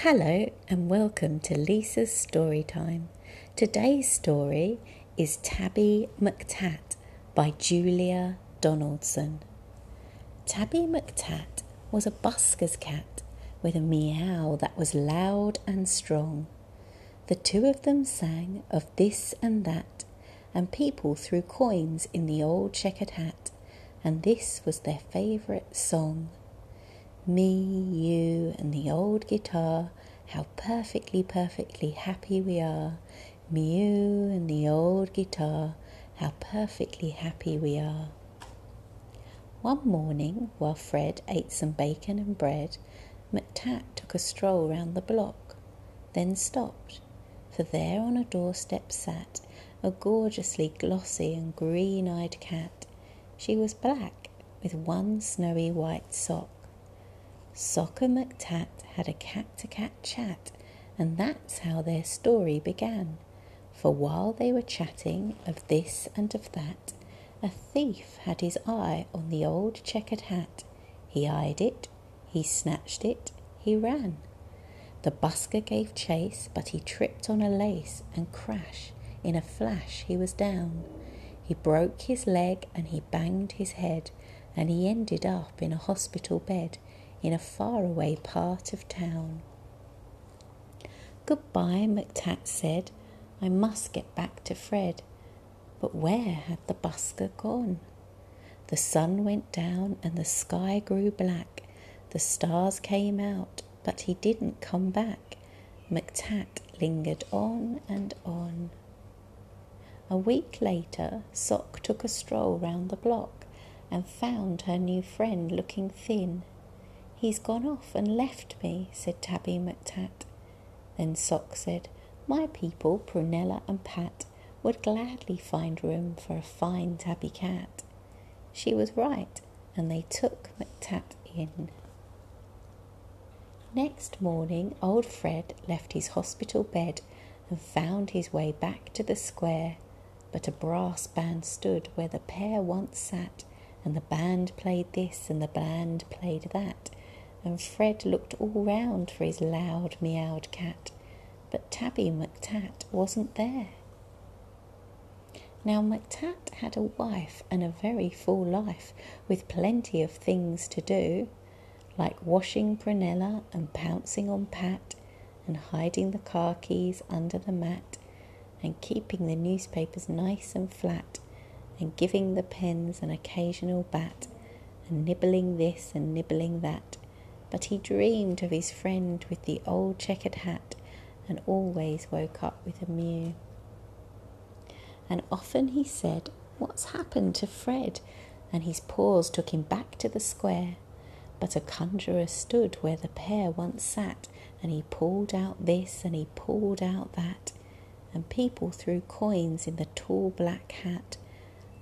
Hello and welcome to Lisa's Story Time. Today's story is Tabby McTat by Julia Donaldson. Tabby McTat was a busker's cat with a meow that was loud and strong. The two of them sang of this and that, and people threw coins in the old checkered hat, and this was their favourite song. Me, you, and the old guitar, how perfectly, perfectly happy we are. Me, you, and the old guitar, how perfectly happy we are. One morning, while Fred ate some bacon and bread, McTat took a stroll round the block, then stopped, for there on a doorstep sat a gorgeously glossy and green eyed cat. She was black, with one snowy white sock. Sock and McTat had a cat to cat chat, and that's how their story began. For while they were chatting of this and of that, a thief had his eye on the old checkered hat. He eyed it, he snatched it, he ran. The busker gave chase, but he tripped on a lace, and crash, in a flash, he was down. He broke his leg and he banged his head, and he ended up in a hospital bed in a faraway part of town. Goodbye, McTat said. I must get back to Fred. But where had the busker gone? The sun went down and the sky grew black. The stars came out, but he didn't come back. McTat lingered on and on. A week later, Sock took a stroll round the block and found her new friend looking thin He's gone off and left me, said Tabby McTat. Then Sock said, My people, Prunella and Pat, would gladly find room for a fine tabby cat. She was right, and they took McTat in. Next morning, old Fred left his hospital bed and found his way back to the square. But a brass band stood where the pair once sat, and the band played this and the band played that, and Fred looked all round for his loud meowed cat, but Tabby McTat wasn't there. Now McTat had a wife and a very full life, with plenty of things to do, like washing Prunella and pouncing on Pat, and hiding the car keys under the mat, and keeping the newspapers nice and flat, and giving the pens an occasional bat, and nibbling this and nibbling that, but he dreamed of his friend with the old checkered hat and always woke up with a mew. And often he said, What's happened to Fred? And his paws took him back to the square. But a conjurer stood where the pair once sat, and he pulled out this and he pulled out that, and people threw coins in the tall black hat.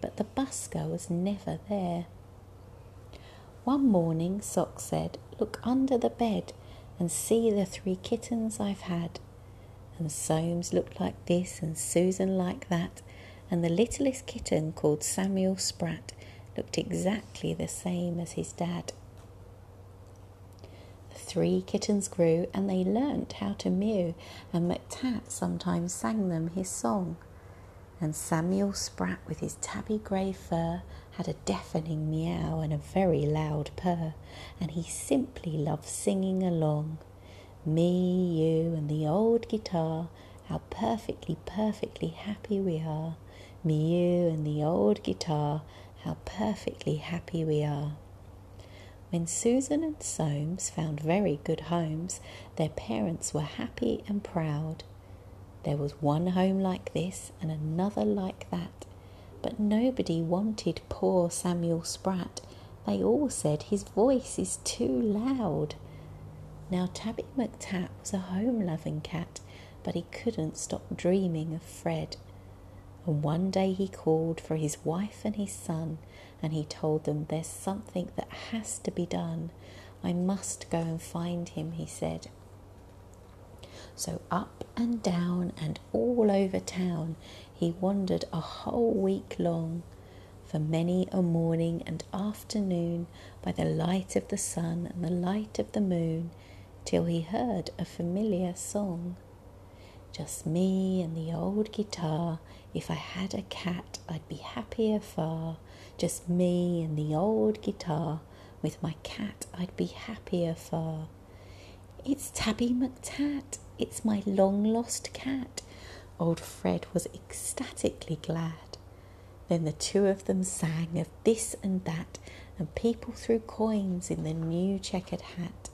But the busker was never there. One morning, Sock said, Look under the bed and see the three kittens I've had. And Soames looked like this and Susan like that, and the littlest kitten called Samuel Spratt looked exactly the same as his dad. The three kittens grew and they learnt how to mew, and McTat sometimes sang them his song and Samuel Spratt, with his tabby grey fur, had a deafening meow and a very loud purr, and he simply loved singing along. Me, you, and the old guitar, how perfectly, perfectly happy we are. Me, you, and the old guitar, how perfectly happy we are. When Susan and Soames found very good homes, their parents were happy and proud. There was one home like this and another like that, but nobody wanted poor Samuel Spratt. They all said his voice is too loud. Now, Tabby McTat was a home loving cat, but he couldn't stop dreaming of Fred. And one day he called for his wife and his son, and he told them there's something that has to be done. I must go and find him, he said. So up and down and all over town he wandered a whole week long. For many a morning and afternoon, by the light of the sun and the light of the moon, till he heard a familiar song. Just me and the old guitar. If I had a cat, I'd be happier far. Just me and the old guitar. With my cat, I'd be happier far. It's Tabby McTat. It's my long lost cat. Old Fred was ecstatically glad. Then the two of them sang of this and that, and people threw coins in the new checkered hat.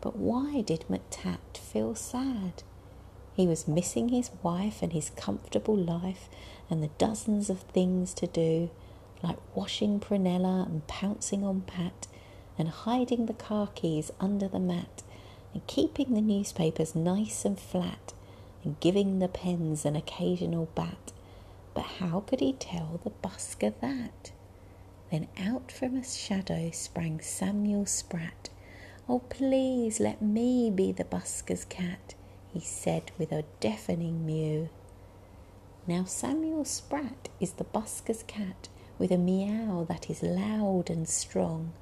But why did McTat feel sad? He was missing his wife and his comfortable life and the dozens of things to do, like washing Prunella and pouncing on Pat and hiding the car keys under the mat and keeping the newspapers nice and flat and giving the pens an occasional bat. But how could he tell the busker that? Then out from a shadow sprang Samuel Spratt. Oh, please let me be the busker's cat he said with a deafening mew. Now Samuel Spratt is the busker's cat with a meow that is loud and strong.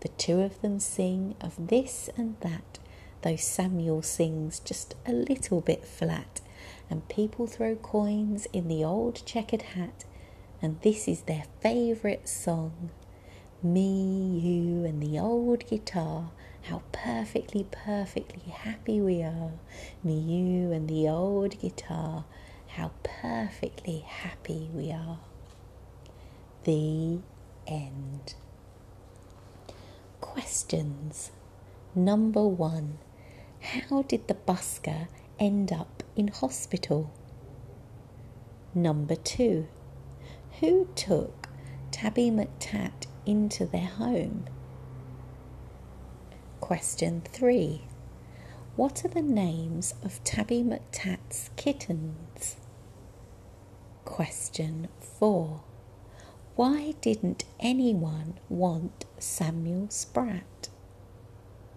The two of them sing of this and that, though Samuel sings just a little bit flat, and people throw coins in the old checkered hat, and this is their favourite song. Me, you, and the old guitar how perfectly, perfectly happy we are. Me, you, and the old guitar. How perfectly happy we are. The end. Questions. Number one How did the busker end up in hospital? Number two Who took Tabby McTat into their home? Question 3. What are the names of Tabby McTat's kittens? Question 4. Why didn't anyone want Samuel Spratt?